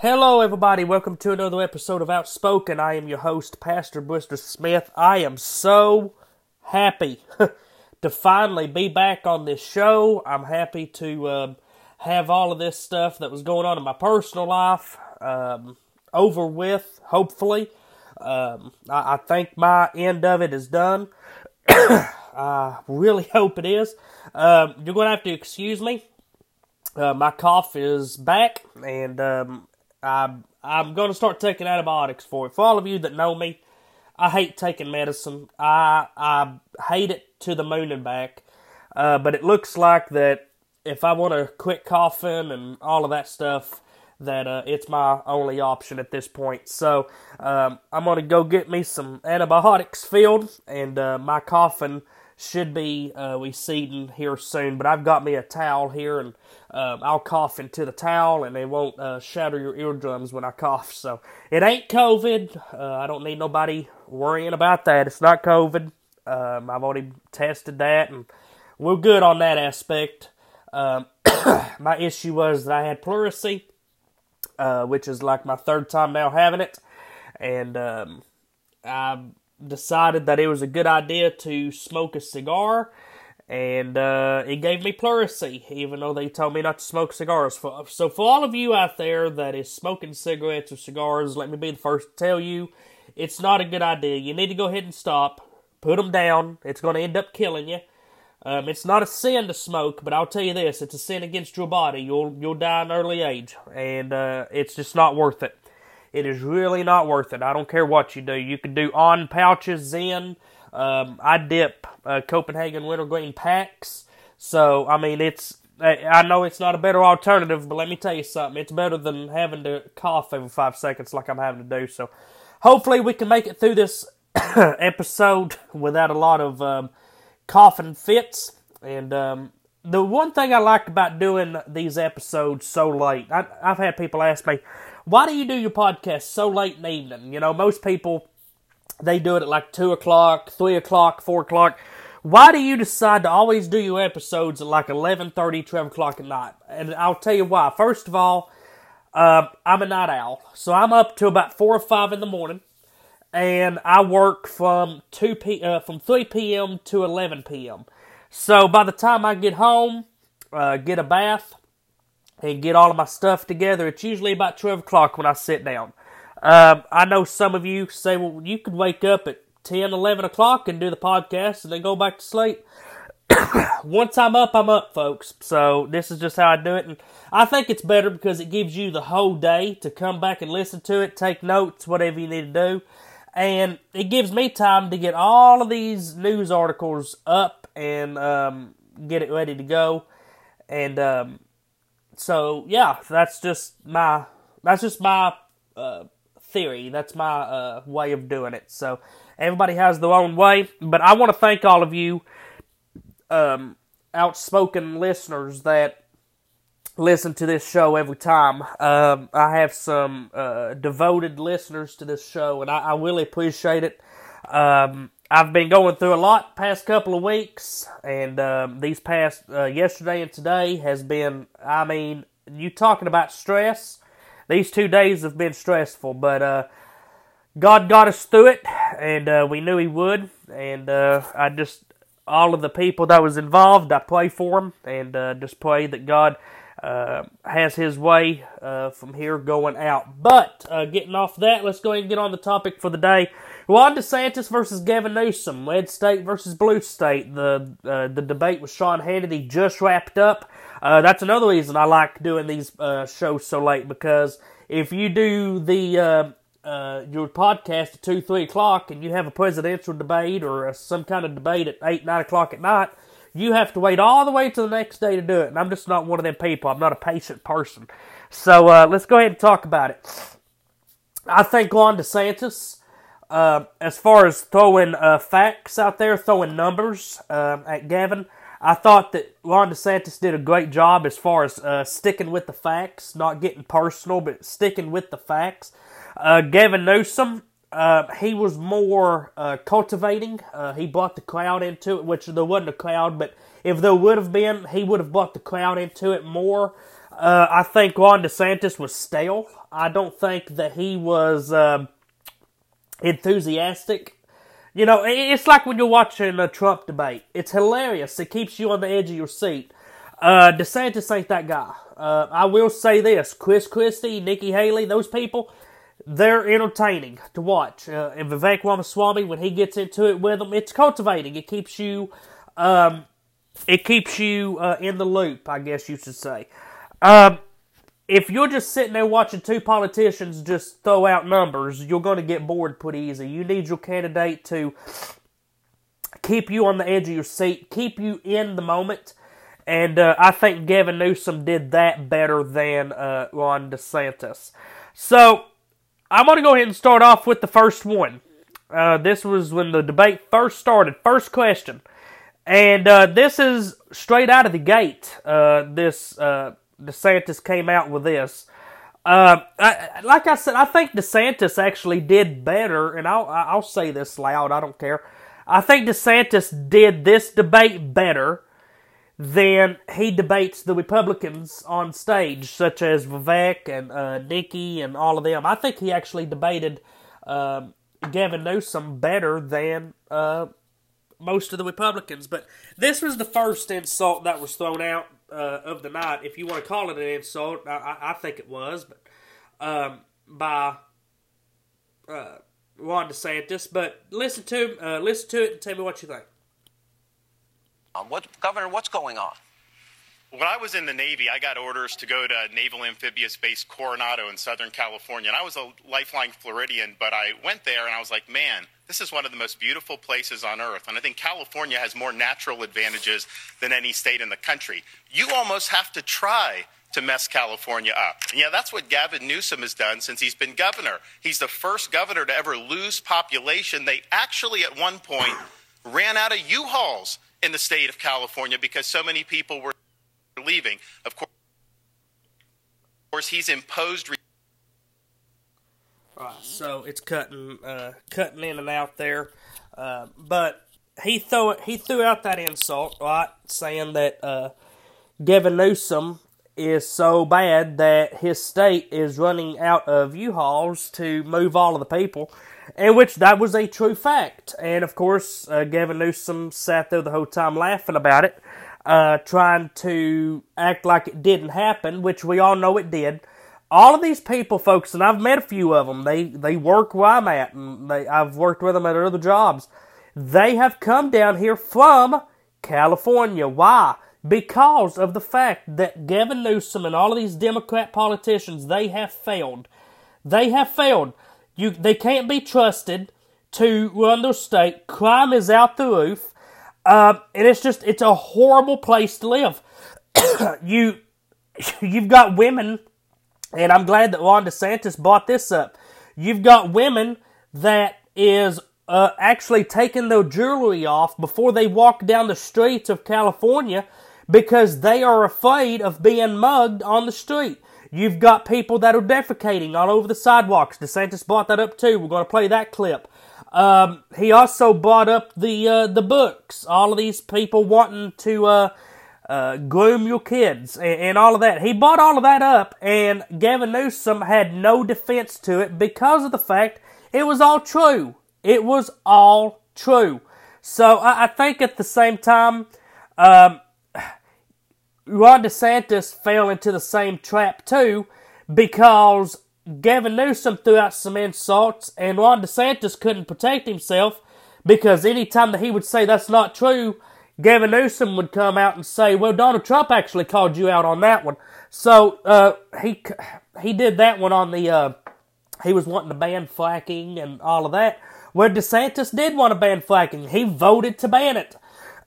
Hello, everybody. Welcome to another episode of Outspoken. I am your host, Pastor Bristol Smith. I am so happy to finally be back on this show. I'm happy to um, have all of this stuff that was going on in my personal life um, over with, hopefully. Um, I, I, think my end of it is done. I really hope it is. Um, you're going to have to excuse me. Uh, my cough is back, and um, I'm, I'm going to start taking antibiotics for it. For all of you that know me, I hate taking medicine. I I hate it to the moon and back. Uh, but it looks like that if I want to quit coughing and all of that stuff, that uh, it's my only option at this point. So um, I'm gonna go get me some antibiotics filled, and uh, my coughing should be uh, receding here soon. But I've got me a towel here, and um, I'll cough into the towel, and it won't uh, shatter your eardrums when I cough. So it ain't COVID. Uh, I don't need nobody worrying about that. It's not COVID. Um, I've already tested that, and we're good on that aspect. Um, my issue was that I had pleurisy, uh, which is like my third time now having it, and um, I decided that it was a good idea to smoke a cigar, and uh, it gave me pleurisy, even though they told me not to smoke cigars. So, for all of you out there that is smoking cigarettes or cigars, let me be the first to tell you it's not a good idea. You need to go ahead and stop. Put them down. It's going to end up killing you. Um, it's not a sin to smoke, but I'll tell you this: it's a sin against your body. You'll you'll die in early age, and uh, it's just not worth it. It is really not worth it. I don't care what you do. You can do on pouches, Zyn. Um, I dip uh, Copenhagen wintergreen packs. So I mean, it's I know it's not a better alternative, but let me tell you something. It's better than having to cough every five seconds like I'm having to do. So hopefully we can make it through this episode without a lot of um, coughing fits. And um, the one thing I like about doing these episodes so late, I, I've had people ask me, why do you do your podcast so late in the evening? You know, most people they do it at like two o'clock, three o'clock, four o'clock. Why do you decide to always do your episodes at like 11.30, 12 o'clock at night? And I'll tell you why. First of all, uh, I'm a night owl, so I'm up to about four or five in the morning, and I work from two p uh, from three p.m. to eleven p.m. So by the time I get home, uh, get a bath, and get all of my stuff together, it's usually about twelve o'clock when I sit down. Um, I know some of you say, well, you could wake up at 10, 11 o'clock and do the podcast and then go back to sleep. Once I'm up, I'm up, folks. So this is just how I do it. And I think it's better because it gives you the whole day to come back and listen to it, take notes, whatever you need to do. And it gives me time to get all of these news articles up and um, get it ready to go. And um, so, yeah, that's just my that's just my uh, theory. That's my uh, way of doing it. So everybody has their own way, but I want to thank all of you um, outspoken listeners that listen to this show every time. Um, I have some uh, devoted listeners to this show, and I, I really appreciate it. Um, I've been going through a lot past couple of weeks, and um, these past uh, yesterday and today has been. I mean, you talking about stress? these two days have been stressful, but uh, God got us through it, and uh, we knew He would. And uh, I just, all of the people that was involved, I pray for them, and uh, just pray that God uh, has His way uh, from here going out. But getting off that, let's go ahead and get on the topic for the day. Ron DeSantis versus Gavin Newsom, Red State versus Blue State. The the debate with Sean Hannity just wrapped up. Uh, that's another reason I like doing these uh, shows so late because if you do the uh, uh your podcast at two, three o'clock, and you have a presidential debate or some kind of debate at eight, nine o'clock at night, you have to wait all the way to the next day to do it. And I'm just not one of them people. I'm not a patient person. So uh, let's go ahead and talk about it. I think Ron DeSantis, uh, as far as throwing facts out there, throwing numbers at Gavin I thought that Ron DeSantis did a great job as far as uh, sticking with the facts, not getting personal, but sticking with the facts. Uh, Gavin Newsom, uh, he was more uh, cultivating. Uh, he brought the crowd into it, which there wasn't a crowd, but if there would have been, he would have brought the crowd into it more. Uh, I think Ron DeSantis was stale. I don't think that he was um, enthusiastic. You know, it's like when you're watching a Trump debate. It's hilarious. It keeps you on the edge of your seat. Uh, DeSantis ain't that guy. Uh, I will say this: Chris Christie, Nikki Haley, those people, they're entertaining to watch. Uh, and Vivek Ramaswamy, when he gets into it with them, it's cultivating. It keeps you, um, it keeps you uh, in the loop. I guess you should say. Um, if you're just sitting there watching two politicians just throw out numbers, you're going to get bored pretty easy. You need your candidate to keep you on the edge of your seat, keep you in the moment. And uh, I think Gavin Newsom did that better than uh, Ron DeSantis. So I'm going to go ahead and start off with the first one. Uh, this was when the debate first started. First question. And uh, this is straight out of the gate. Uh, this uh, DeSantis came out with this. Uh, I, like I said, I think DeSantis actually did better, and I'll I'll say this loud. I don't care. I think DeSantis did this debate better than he debates the Republicans on stage, such as Vivek and uh, Nikki and all of them. I think he actually debated uh, Gavin Newsom better than uh, most of the Republicans. But this was the first insult that was thrown out uh, of the night, if you want to call it an insult, I, I think it was, but um, by uh, Ron DeSantis. But listen to uh, listen to it and tell me what you think. Um, what, Governor, what's going on? When I was in the Navy, I got orders to go to Naval Amphibious Base Coronado in Southern California. And I was a lifeline Floridian, but I went there and I was like, man, this is one of the most beautiful places on earth. And I think California has more natural advantages than any state in the country. You almost have to try to mess California up. And yeah, that's what Gavin Newsom has done since he's been governor. He's the first governor to ever lose population. They actually, at one point, ran out of U Hauls in the state of California because so many people were leaving. Of course, of course he's imposed. Right, so it's cutting, uh, cutting in and out there, uh, but he threw he threw out that insult, right, saying that uh, Gavin Newsom is so bad that his state is running out of U-Hauls to move all of the people, in which that was a true fact. And of course, uh, Gavin Newsom sat there the whole time laughing about it uh, trying to act like it didn't happen, which we all know it did. All of these people, folks, and I've met a few of them. They they work where I'm at, and they, I've worked with them at other jobs. They have come down here from California. Why? Because of the fact that Gavin Newsom and all of these Democrat politicians, they have failed. They have failed. You, they can't be trusted to run their state. Crime is out the roof. Um, and it's just it's a horrible place to live. you you've got women, and I'm glad that Ron DeSantis brought this up. You've got women that is uh, actually taking their jewelry off before they walk down the streets of California because they are afraid of being mugged on the street. You've got people that are defecating all over the sidewalks. DeSantis brought that up too. We're going to play that clip. Um, he also brought up the uh, the books. All of these people wanting to uh, uh, groom your kids and, and, all of that. He brought all of that up, and Gavin Newsom had no defense to it because of the fact it was all true. It was all true. So I, I think at the same time, um, Ron DeSantis fell into the same trap too because Gavin Newsom threw out some insults, and Ron DeSantis couldn't protect himself because anytime that he would say that's not true, Gavin Newsom would come out and say, "Well, Donald Trump actually called you out on that one." So uh, he he did that one on the. Uh, he was wanting to ban fracking and all of that. Where DeSantis did want to ban fracking, he voted to ban it.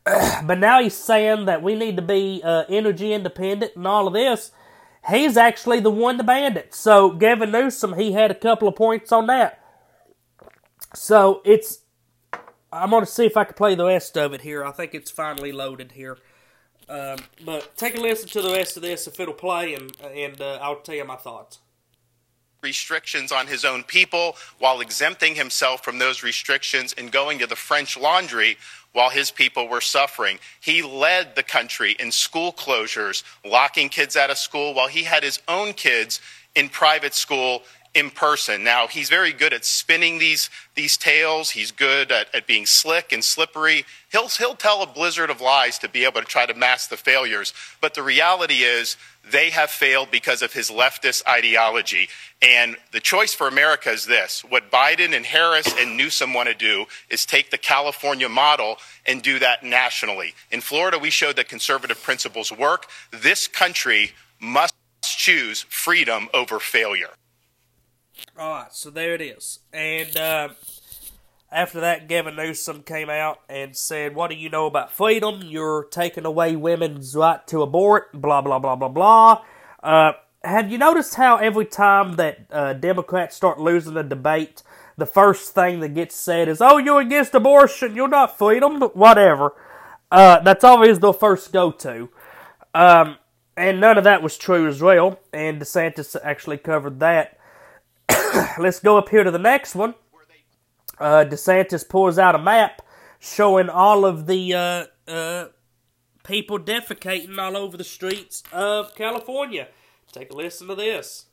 but now he's saying that we need to be uh, energy independent and all of this he's actually the one to banned it. So Gavin Newsom, he had a couple of points on that. So it's, I'm going to see if I can play the rest of it here. I think it's finally loaded here. Um, but take a listen to the rest of this if it'll play, and and uh, I'll tell you my thoughts. Restrictions on his own people while exempting himself from those restrictions and going to the French laundry while his people were suffering. He led the country in school closures, locking kids out of school while he had his own kids in private school in person. Now, he's very good at spinning these, these tales. He's good at, at being slick and slippery. He'll, he'll tell a blizzard of lies to be able to try to mask the failures. But the reality is, they have failed because of his leftist ideology. And the choice for America is this what Biden and Harris and Newsom want to do is take the California model and do that nationally. In Florida, we showed that conservative principles work. This country must choose freedom over failure. All right, so there it is. And uh, after that, Gavin Newsom came out and said, What do you know about freedom? You're taking away women's right to abort, blah, blah, blah, blah, blah. Uh, have you noticed how every time that uh, Democrats start losing a debate, the first thing that gets said is, Oh, you're against abortion, you're not freedom, whatever. Uh, that's always the first go to. Um, and none of that was true as well, and DeSantis actually covered that. Let's go up here to the next one. Uh, DeSantis pulls out a map showing all of the uh, uh, people defecating all over the streets of California. Take a listen to this.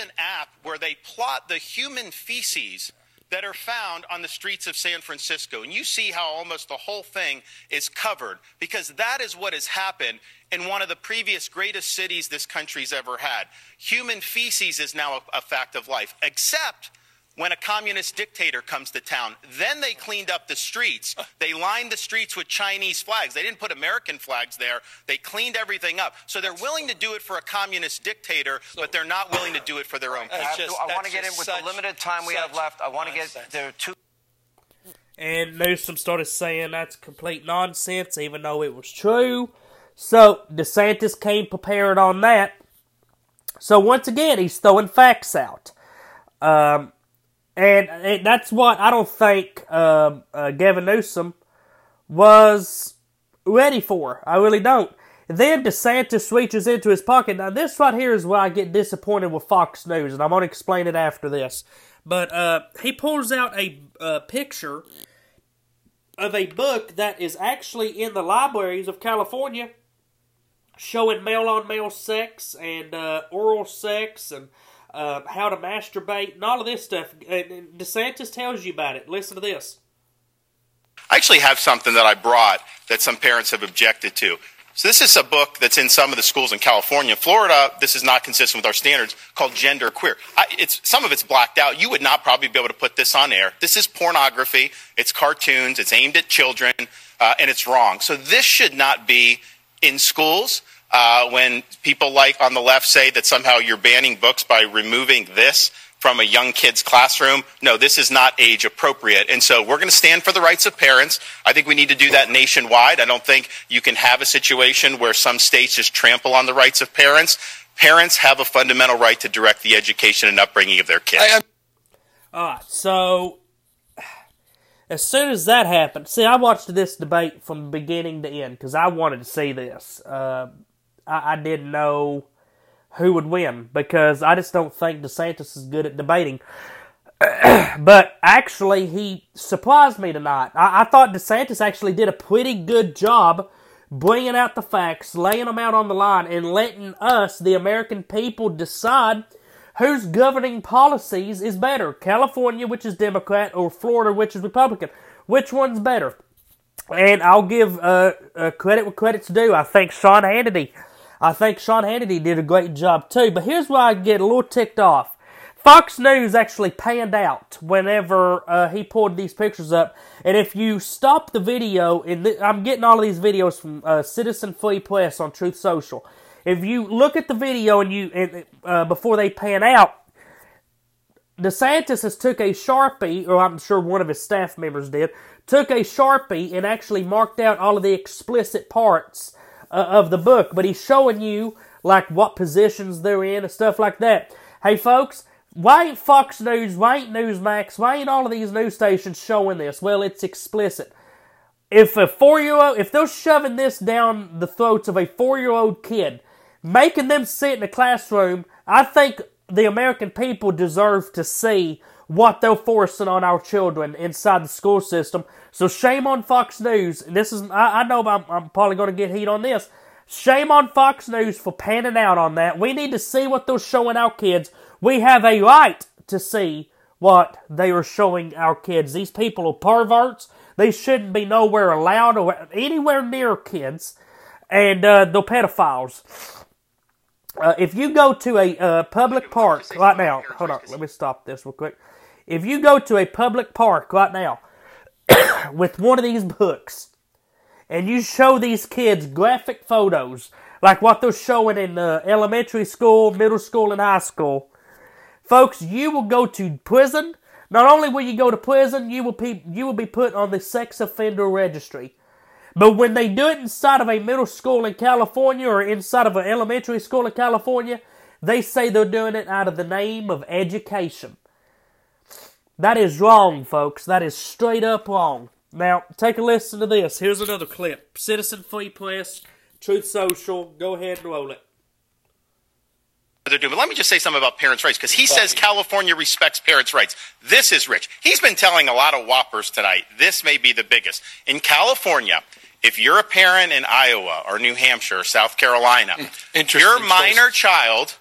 An app where they plot the human feces that are found on the streets of San Francisco. And you see how almost the whole thing is covered because that is what has happened in one of the previous greatest cities this country's ever had. Human feces is now a, a fact of life, except when a communist dictator comes to town. Then they cleaned up the streets. They lined the streets with Chinese flags. They didn't put American flags there. They cleaned everything up. So they're willing to do it for a communist dictator, but they're not willing to do it for their own I, people. I want to get in with the limited time we have left. I want to get there are two. And Newsom started saying that's complete nonsense, even though it was true. So DeSantis came prepared on that. So once again, he's throwing facts out. Um, and, that's what I don't think um, uh, Gavin Newsom was ready for. I really don't. Then DeSantis reaches into his pocket. Now, this right here is where I get disappointed with Fox News, and I'm going to explain it after this. But uh, he pulls out a uh, picture of a book that is actually in the libraries of California showing male on male sex and uh, oral sex and uh, how to masturbate and all of this stuff. And DeSantis tells you about it. Listen to this. I actually have something that I brought that some parents have objected to. So this is a book that's in some of the schools in California. Florida, this is not consistent with our standards, called Gender Queer. I, it's, some of it's blacked out. You would not probably be able to put this on air. This is pornography. It's cartoons. It's aimed at children, uh, and it's wrong. So this should not be in schools. Uh, when people like on the left say that somehow you're banning books by removing this from a young kid's classroom. No, this is not age appropriate. And so we're going to stand for the rights of parents. I think we need to do that nationwide. I don't think you can have a situation where some states just trample on the rights of parents. Parents have a fundamental right to direct the education and upbringing of their kids. All right, so as soon as that happened, see, I watched this debate from beginning to end because I wanted to see this. Uh, I, I didn't know who would win because I just don't think DeSantis is good at debating. but actually, he surprised me tonight. I, I, thought DeSantis actually did a pretty good job bringing out the facts, laying them out on the line, and letting us, the American people, decide whose governing policies is better California, which is Democrat, or Florida, which is Republican. Which one's better? And I'll give uh, uh, credit where credit's due. I think Sean Hannity I think Sean Hannity did a great job too. But here's where I get a little ticked off. Fox News actually panned out whenever uh, he pulled these pictures up. And if you stop the video, and th- I'm getting all of these videos from uh, Citizen Free Press on Truth Social. If you look at the video and you and, uh, before they pan out, DeSantis has took a sharpie, or I'm sure one of his staff members did, took a sharpie and actually marked out all of the explicit parts uh, of the book, but he's showing you like what positions they're in and stuff like that. Hey, folks, why ain't Fox News, why ain't Newsmax, why ain't all of these news stations showing this? Well, it's explicit. If a four year old, if they're shoving this down the throats of a four year old kid, making them sit in a classroom, I think the American people deserve to see what they're forcing on our children inside the school system. So shame on Fox News. And this is, I, I know I'm, I'm probably going to get heat on this. Shame on Fox News for panning out on that. We need to see what they're showing our kids. We have a right to see what they are showing our kids. These people are perverts. They shouldn't be nowhere allowed or anywhere near kids. And uh, they're pedophiles. Uh, if you go to a uh, public park right now, hold on, let me stop this real quick. If you go to a public park right now with one of these books and you show these kids graphic photos like what they're showing in uh, elementary school, middle school, and high school, folks, you will go to prison. Not only will you go to prison, you will be you will be put on the sex offender registry. But when they do it inside of a middle school in California or inside of an elementary school in California, they say they're doing it out of the name of education. That is wrong, folks. That is straight up wrong. Now, take a listen to this. Here's another clip. Citizen Free Press, Truth Social. Go ahead and roll it. they're doing. But let me just say something about parents' rights because he says California respects parents' rights. This is rich. He's been telling a lot of whoppers tonight. This may be the biggest. In California, if you're a parent in Iowa or New Hampshire or South Carolina, Interesting your choice. minor child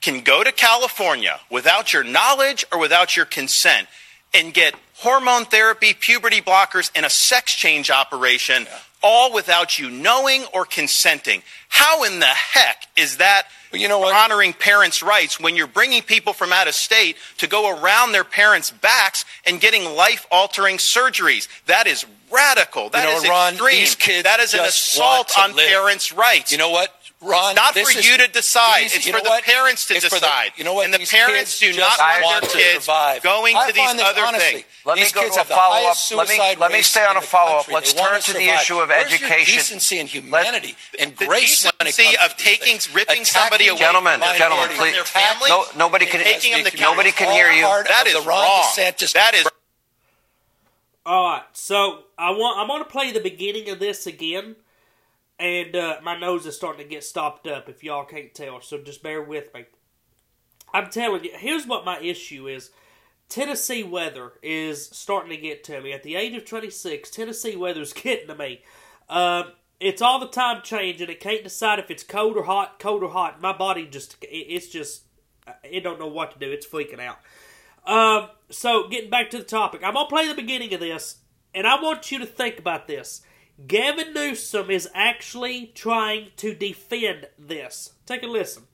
can go to California without your knowledge or without your consent and get hormone therapy, puberty blockers, and a sex change operation, all without you knowing or consenting. How in the heck is that Well, you know what? honoring parents' rights when you're bringing people from out of state to go around their parents' backs and getting life altering surgeries? That is radical. That know is Ron? extreme. These kids that is an assault on live. parents' rights. You know what, Ron? It's not for is- you to decide. these- it's for the what? parents to It's for the- decide. you know what? And the These parents do not want their kids survive. going I to these this, other honestly, things. Let me these go kids to a have the follow-up. highest Let me- let me stay on a follow-up. Let's They wanna turn to the issue of Where's your education. decency and humanity and The grace when it decency comes of taking- ripping somebody Attacking away Gentlemen, gentlemen, from please. their family, No, nobody can. and taking them to Nobody can hear you. part That of is the Ron wrong. That is All right, so I want I'm going to play the beginning of this again, and uh, my nose is starting to get stopped up. If y'all can't tell, so just bear with me. I'm telling you, here's what my issue is. Tennessee weather is starting to get to me. At the age of 26, Tennessee weather is getting to me. Um, it's all the time changing. It can't decide if it's cold or hot, cold or hot. My body just it's just, it don't know what to do. It's freaking out. Um, so getting back to the topic, I'm gonna play the beginning of this, and I want you to think about this. Gavin Newsom is actually trying to defend this. Take a listen.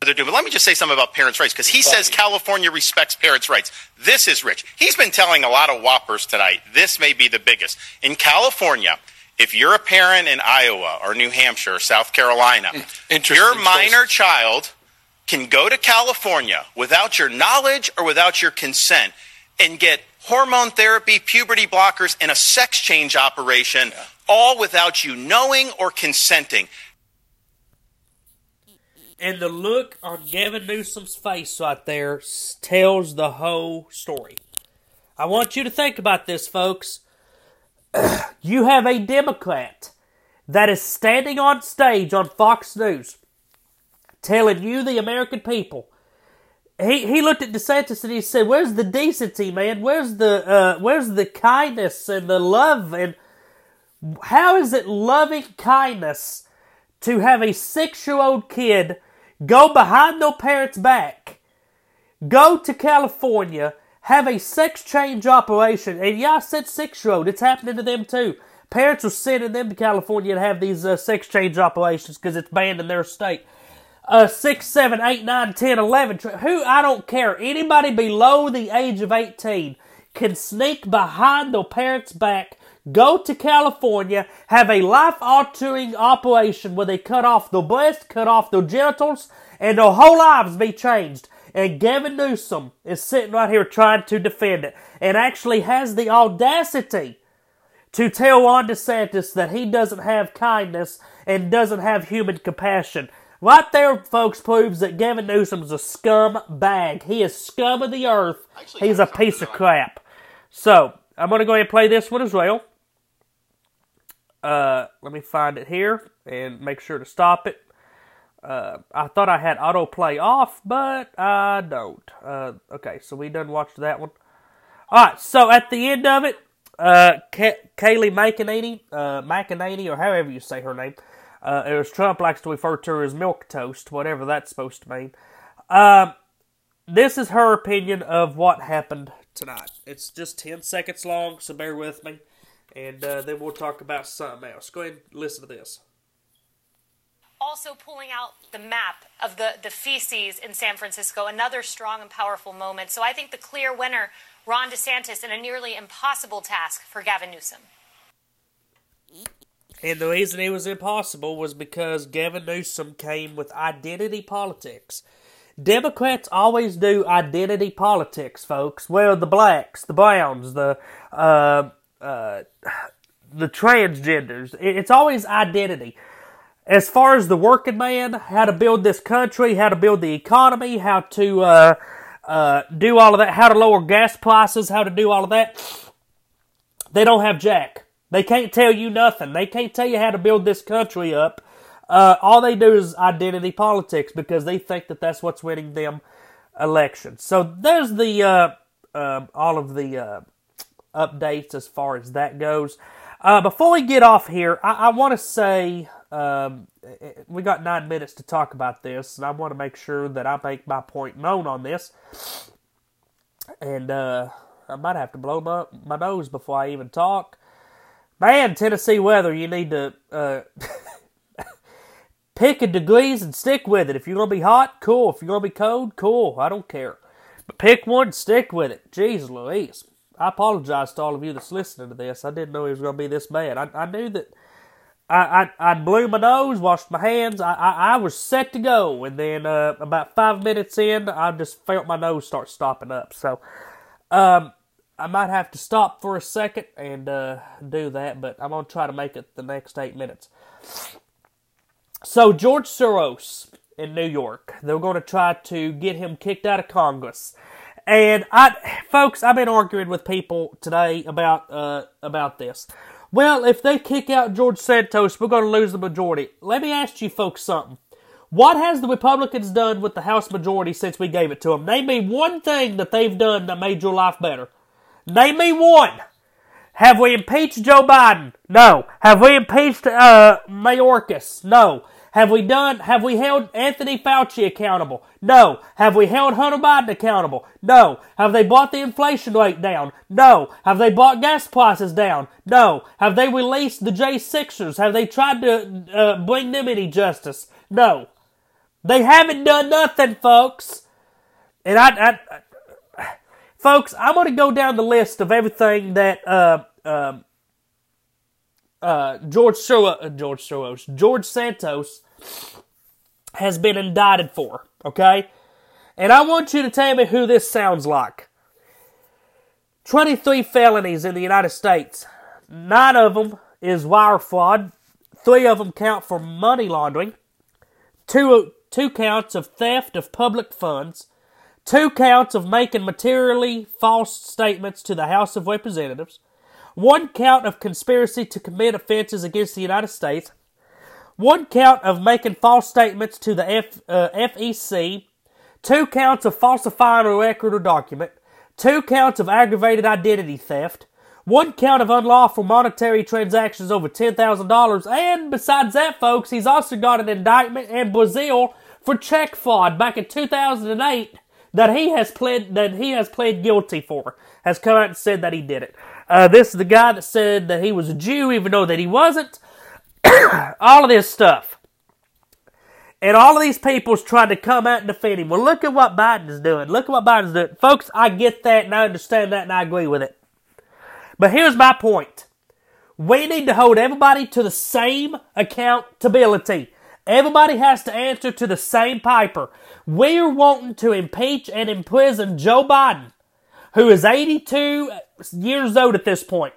they're doing. But let me just say something about parents' rights because he says California respects parents' rights. This is rich. He's been telling a lot of whoppers tonight. This may be the biggest. In California, if you're a parent in Iowa or New Hampshire or South Carolina, Interesting your choice. minor child can go to California without your knowledge or without your consent and get hormone therapy, puberty blockers, and a sex change operation, all without you knowing or consenting. And the look on Gavin Newsom's face right there tells the whole story. I want you to think about this, folks. you have a Democrat that is standing on stage on Fox News telling you, the American people, he, he looked at DeSantis and he said, "Where's the decency, man? Where's the uh, where's the kindness and the love and how is it loving kindness to have a six year old kid go behind their parents' back, go to California, have a sex change operation, and yeah, I said six year old, it's happening to them too. Parents are sending them to California to have these uh, sex change operations because it's banned in their state. Uh, 6, 7, 8, 9, 10, 11, who, I don't care. Anybody below the age of 18 can sneak behind their parents' back, go to California, have a life altering operation where they cut off their breast, cut off their genitals, and their whole lives be changed. And Gavin Newsom is sitting right here trying to defend it and actually has the audacity to tell Ron DeSantis that he doesn't have kindness and doesn't have human compassion. Right there, folks, proves that Gavin Newsom's a scum bag. He is scum of the earth. He's a piece of crap. So, I'm going to go ahead and play this one as well. Uh, let me find it here and make sure to stop it. Uh, I thought I had autoplay off, but I don't. Uh, okay, so we done watched that one. All right, so at the end of it, uh, Kayleigh McEnany, uh, McEnany, or however you say her name, uh, as Trump likes to refer to her as milk toast, whatever that's supposed to mean. Um, this is her opinion of what happened tonight. It's just 10 seconds long, so bear with me. And uh, then we'll talk about something else. Go ahead and listen to this. Also, pulling out the map of the, the feces in San Francisco, another strong and powerful moment. So I think the clear winner, Ron DeSantis, in a nearly impossible task for Gavin Newsom. And the reason it was impossible was because Gavin Newsom came with identity politics. Democrats always do identity politics, folks. Well, the blacks, the browns, the uh, uh, the transgenders. It's always identity. As far as the working man, how to build this country, how to build the economy, how to uh, uh do all of that, how to lower gas prices, how to do all of that, they don't have jack. They can't tell you nothing. They can't tell you how to build this country up. Uh, all they do is identity politics because they think that that's what's winning them elections. So there's the uh, uh, all of the uh, updates as far as that goes. Uh, before we get off here, I, I want to say um, we got nine minutes to talk about this, and I want to make sure that I make my point known on this. And uh, I might have to blow my, my nose before I even talk. Man, Tennessee weather, you need to Pick a degrees and stick with it. If you're going to be hot, cool. If you're going to be cold, cool. I don't care. But pick one, stick with it. Jeez Louise. I apologize to all of you that's listening to this. I didn't know it was going to be this bad. I, I knew that I, I, I blew my nose, washed my hands. I, I, I was set to go. And then uh, about five minutes in, I just felt my nose start stopping up. So um, I might have to stop for a second and uh, do that, but I'm going to try to make it the next eight minutes. So George Soros in New York, they're going to try to get him kicked out of Congress. And I, folks, I've been arguing with people today about uh, about this. Well, if they kick out George Santos, we're going to lose the majority. Let me ask you folks something. What has the Republicans done with the House majority since we gave it to them? Name me one thing that they've done that made your life better. Name me one. Have we impeached Joe Biden? No. Have we impeached uh, Mayorkas? No. Have we done? Have we held Anthony Fauci accountable? No. Have we held Hunter Biden accountable? No. Have they brought the inflation rate down? No. Have they brought gas prices down? No. Have they released the J6ers? Have they tried to uh, bring them any justice? No. They haven't done nothing, folks. And I, I, folks, I'm going to go down the list of everything that uh, uh, uh, George Soros, uh, George Soros, George Santos has been indicted for. Okay, and I want you to tell me who this sounds like. 23 felonies in the United States. Nine of them is wire fraud. Three of them count for money laundering. Two, two counts of theft of public funds two counts of making materially false statements to the House of Representatives, one count of conspiracy to commit offenses against the United States, one count of making false statements to the F, uh, FEC, two counts of falsifying a record or document, two counts of aggravated identity theft, one count of unlawful monetary transactions over $10,000, and besides that, folks, he's also got an indictment in Brazil for check fraud back in 2008 that he has pled that he has pled guilty for has come out and said that he did it. Uh, this is the guy that said that he was a Jew even though that he wasn't. all of this stuff. And all of these people's trying to come out and defend him. Well, look at what Biden's doing. Look at what Biden's doing. Folks, I get that and I understand that and I agree with it. But here's my point. We need to hold everybody to the same accountability. Everybody has to answer to the same piper. We're wanting to impeach and imprison Joe Biden, who is 82 years old at this point,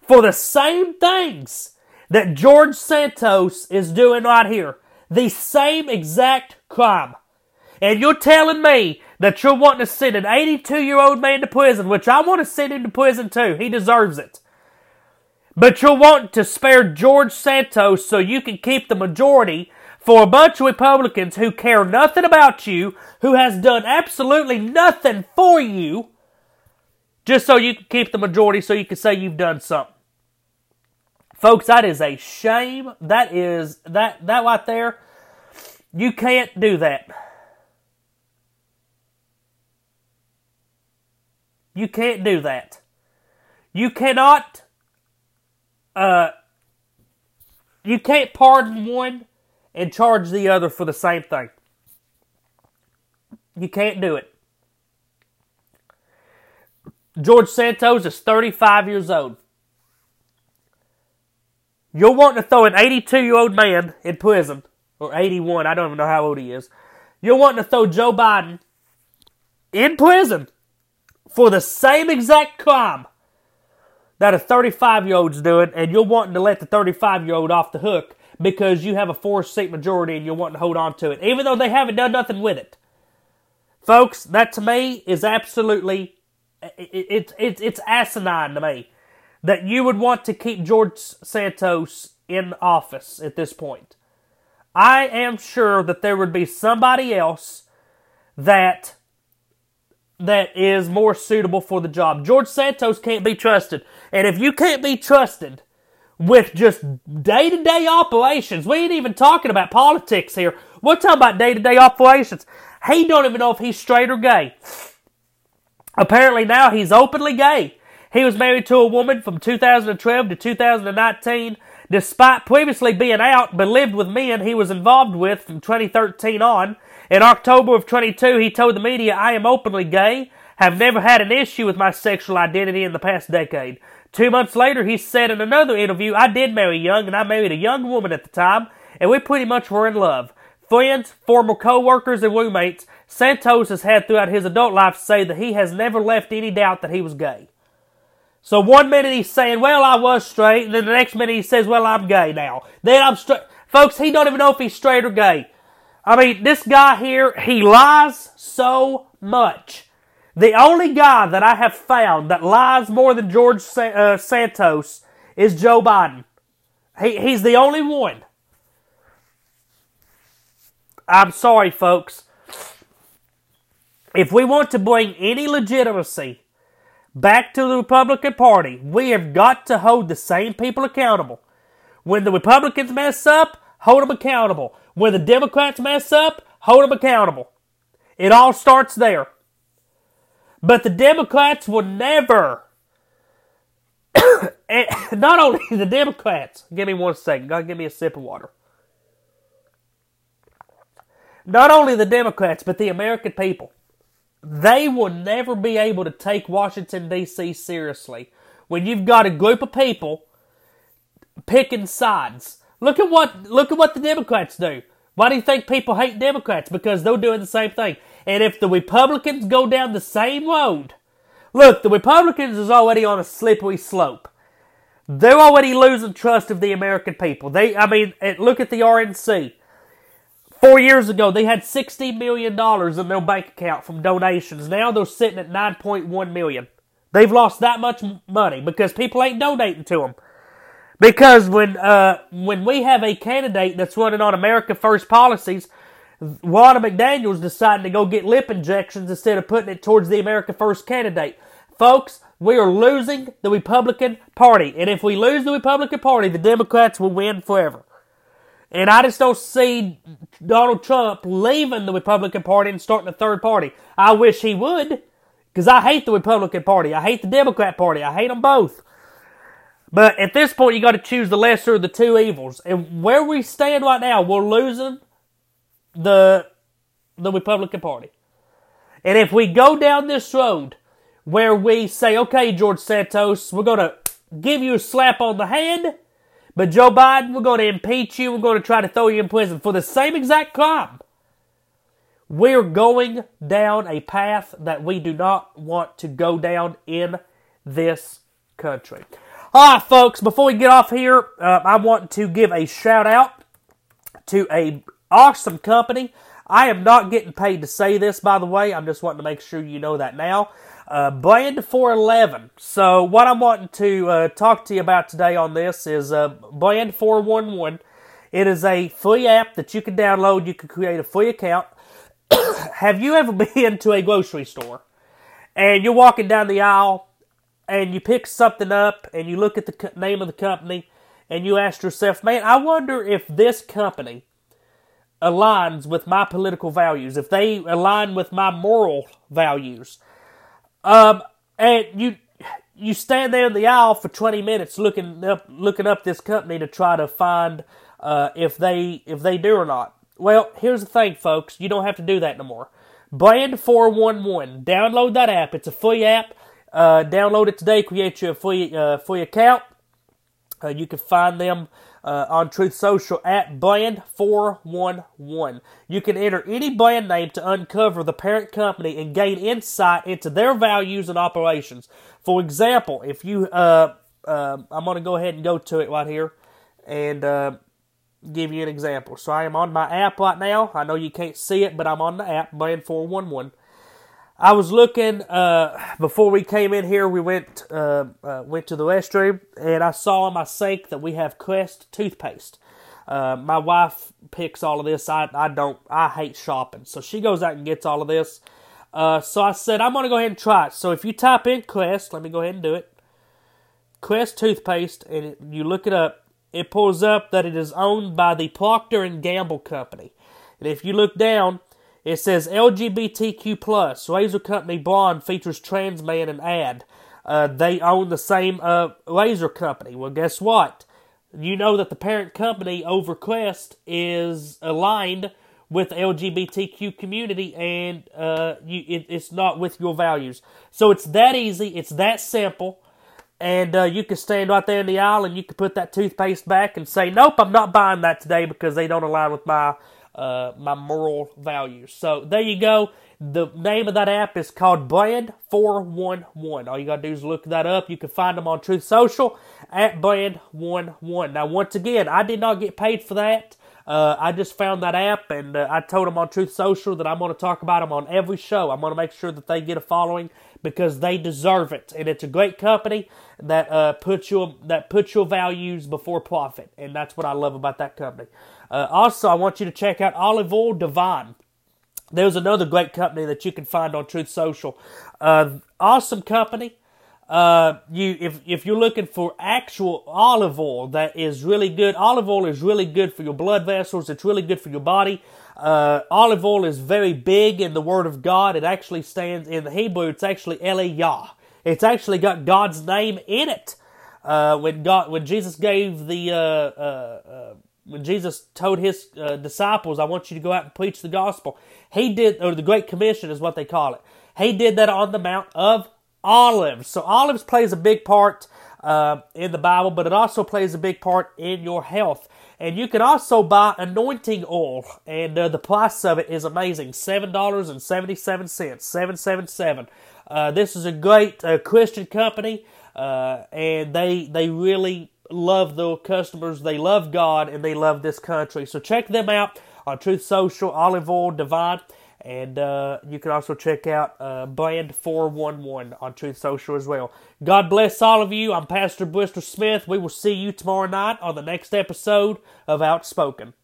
for the same things that George Santos is doing right here. The same exact crime. And you're telling me that you're wanting to send an 82 year old man to prison, which I want to send him to prison too. He deserves it. But you're wanting to spare George Santos so you can keep the majority for a bunch of Republicans who care nothing about you, who has done absolutely nothing for you, just so you can keep the majority so you can say you've done something. Folks, that is a shame. That is that that right there. You can't do that. You can't do that. You cannot uh you can't pardon one and charge the other for the same thing. You can't do it. George Santos is 35 years old. You're wanting to throw an 82 year old man in prison, or 81, I don't even know how old he is. You're wanting to throw Joe Biden in prison for the same exact crime that a 35 year old's doing, and you're wanting to let the 35 year old off the hook because you have a four seat majority and you're wanting to hold on to it, even though they haven't done nothing with it. Folks, that to me is absolutely it's it, it's asinine to me that you would want to keep George Santos in office at this point. I am sure that there would be somebody else that that is more suitable for the job. George Santos can't be trusted. And if you can't be trusted with just day to day operations, we ain't even talking about politics here. We're talking about day to day operations. He don't even know if he's straight or gay. Apparently now he's openly gay. He was married to a woman from 2012 to 2019. Despite previously being out but lived with men he was involved with from 2013 on, in October of 22 he told the media, I am openly gay, have never had an issue with my sexual identity in the past decade. Two months later, he said in another interview, I did marry young, and I married a young woman at the time, and we pretty much were in love. Friends, former co-workers, and roommates, Santos has had throughout his adult life say that he has never left any doubt that he was gay. So one minute he's saying, well, I was straight, and then the next minute he says, well, I'm gay now. Then I'm straight. Folks, he don't even know if he's straight or gay. I mean, this guy here, he lies so much. The only guy that I have found that lies more than George uh, Santos is Joe Biden. He, he's the only one. I'm sorry, folks. If we want to bring any legitimacy back to the Republican Party, we have got to hold the same people accountable. When the Republicans mess up, hold them accountable. When the Democrats mess up, hold them accountable. It all starts there. But the Democrats will never, not only the Democrats, give me one second, God, give me a sip of water. Not only the Democrats, but the American people, they will never be able to take Washington, D.C. seriously when you've got a group of people picking sides. Look at what look at what the Democrats do. Why do you think people hate Democrats? Because they're doing the same thing. And if the Republicans go down the same road, look, the Republicans is already on a slippery slope. They're already losing trust of the American people. They, I mean, look at the RNC. Four years ago, they had $60 million in their bank account from donations. Now they're sitting at 9.1 million. They've lost that much money because people ain't donating to them. Because when, uh, when we have a candidate that's running on America First policies, Ronna McDaniels deciding to go get lip injections instead of putting it towards the America First candidate. Folks, we are losing the Republican Party. And if we lose the Republican Party, the Democrats will win forever. And I just don't see Donald Trump leaving the Republican Party and starting a third party. I wish he would, because I hate the Republican Party. I hate the Democrat Party. I hate them both. But at this point, you got to choose the lesser of the two evils. And where we stand right now, we're losing the the Republican Party. And if we go down this road where we say, okay, George Santos, we're going to give you a slap on the hand, but Joe Biden, we're going to impeach you, we're going to try to throw you in prison for the same exact crime. We're going down a path that we do not want to go down in this country. All right, folks, before we get off here, uh, I want to give a shout out to a awesome company. I am not getting paid to say this, by the way. I'm just wanting to make sure you know that now. Uh, Brand 411. So, what I'm wanting to uh, talk to you about today on this is uh, Brand 411 It is a free app that you can download. You can create a free account. Have you ever been to a grocery store and you're walking down the aisle and you pick something up and you look at the co- name of the company and you ask yourself, man, I wonder if this company aligns with my political values, if they align with my moral values. Um, and you you stand there in the aisle for 20 minutes looking up looking up this company to try to find uh, if they if they do or not. Well, here's the thing, folks. You don't have to do that no more. Brand 411. Download that app. It's a free app. Uh, download it today. Create your free uh, free account. Uh, you can find them uh, on Truth Social at Brand411. You can enter any brand name to uncover the parent company and gain insight into their values and operations. For example, if you, uh, uh, I'm going to go ahead and go to it right here and uh, give you an example. So I am on my app right now. I know you can't see it, but I'm on the app, Brand411. I was looking uh, before we came in here. We went uh, uh, went to the restroom, and I saw in my sink that we have Crest toothpaste. Uh, my wife picks all of this. I I don't. I hate shopping, so she goes out and gets all of this. Uh, so I said I'm gonna go ahead and try it. So if you type in Crest, let me go ahead and do it. Crest toothpaste, and it, you look it up. It pulls up that it is owned by the Procter and Gamble company. And if you look down, it says LGBTQ plus razor company blonde features trans man in ad. Uh, they own the same uh, razor company. Well, guess what? You know that the parent company over Crest is aligned with LGBTQ community, and uh, you, it, it's not with your values. So it's that easy. It's that simple. And uh, you can stand right there in the aisle and you can put that toothpaste back and say, "Nope, I'm not buying that today because they don't align with my uh, my moral values. So there you go. The name of that app is called Brand 411. All you gotta do is look that up. You can find them on Truth Social at Brand 11. Now, once again, I did not get paid for that. Uh, I just found that app and uh, I told them on Truth Social that I'm going to talk about them on every show. I'm going to make sure that they get a following because they deserve it. And it's a great company that uh, puts your that puts your values before profit, and that's what I love about that company. Uh, also, I want you to check out Olive Oil Divine. There's another great company that you can find on Truth Social. Uh, awesome company. Uh, you if if you're looking for actual olive oil that is really good, olive oil is really good for your blood vessels. It's really good for your body. Uh, olive oil is very big in the Word of God. It actually stands in the Hebrew. It's actually Eliyah. It's actually got God's name in it. Uh, when God, when Jesus gave the, uh, uh, uh when Jesus told his uh, disciples, "I want you to go out and preach the gospel," he did, or the Great Commission is what they call it. He did that on the Mount of Olives. So olives plays a big part uh, in the Bible, but it also plays a big part in your health. And you can also buy anointing oil, and uh, the price of it is amazing seven dollars and seventy seven cents, seven seven seven. Uh, this is a great uh, Christian company, uh, and they they really love the customers. They love God, and they love this country. So check them out on Truth Social, Olive Oil Divine. And uh, you can also check out uh, Brand 411 on Truth Social as well. God bless all of you. I'm Pastor Bristol Smith. We will see you tomorrow night on the next episode of Outspoken.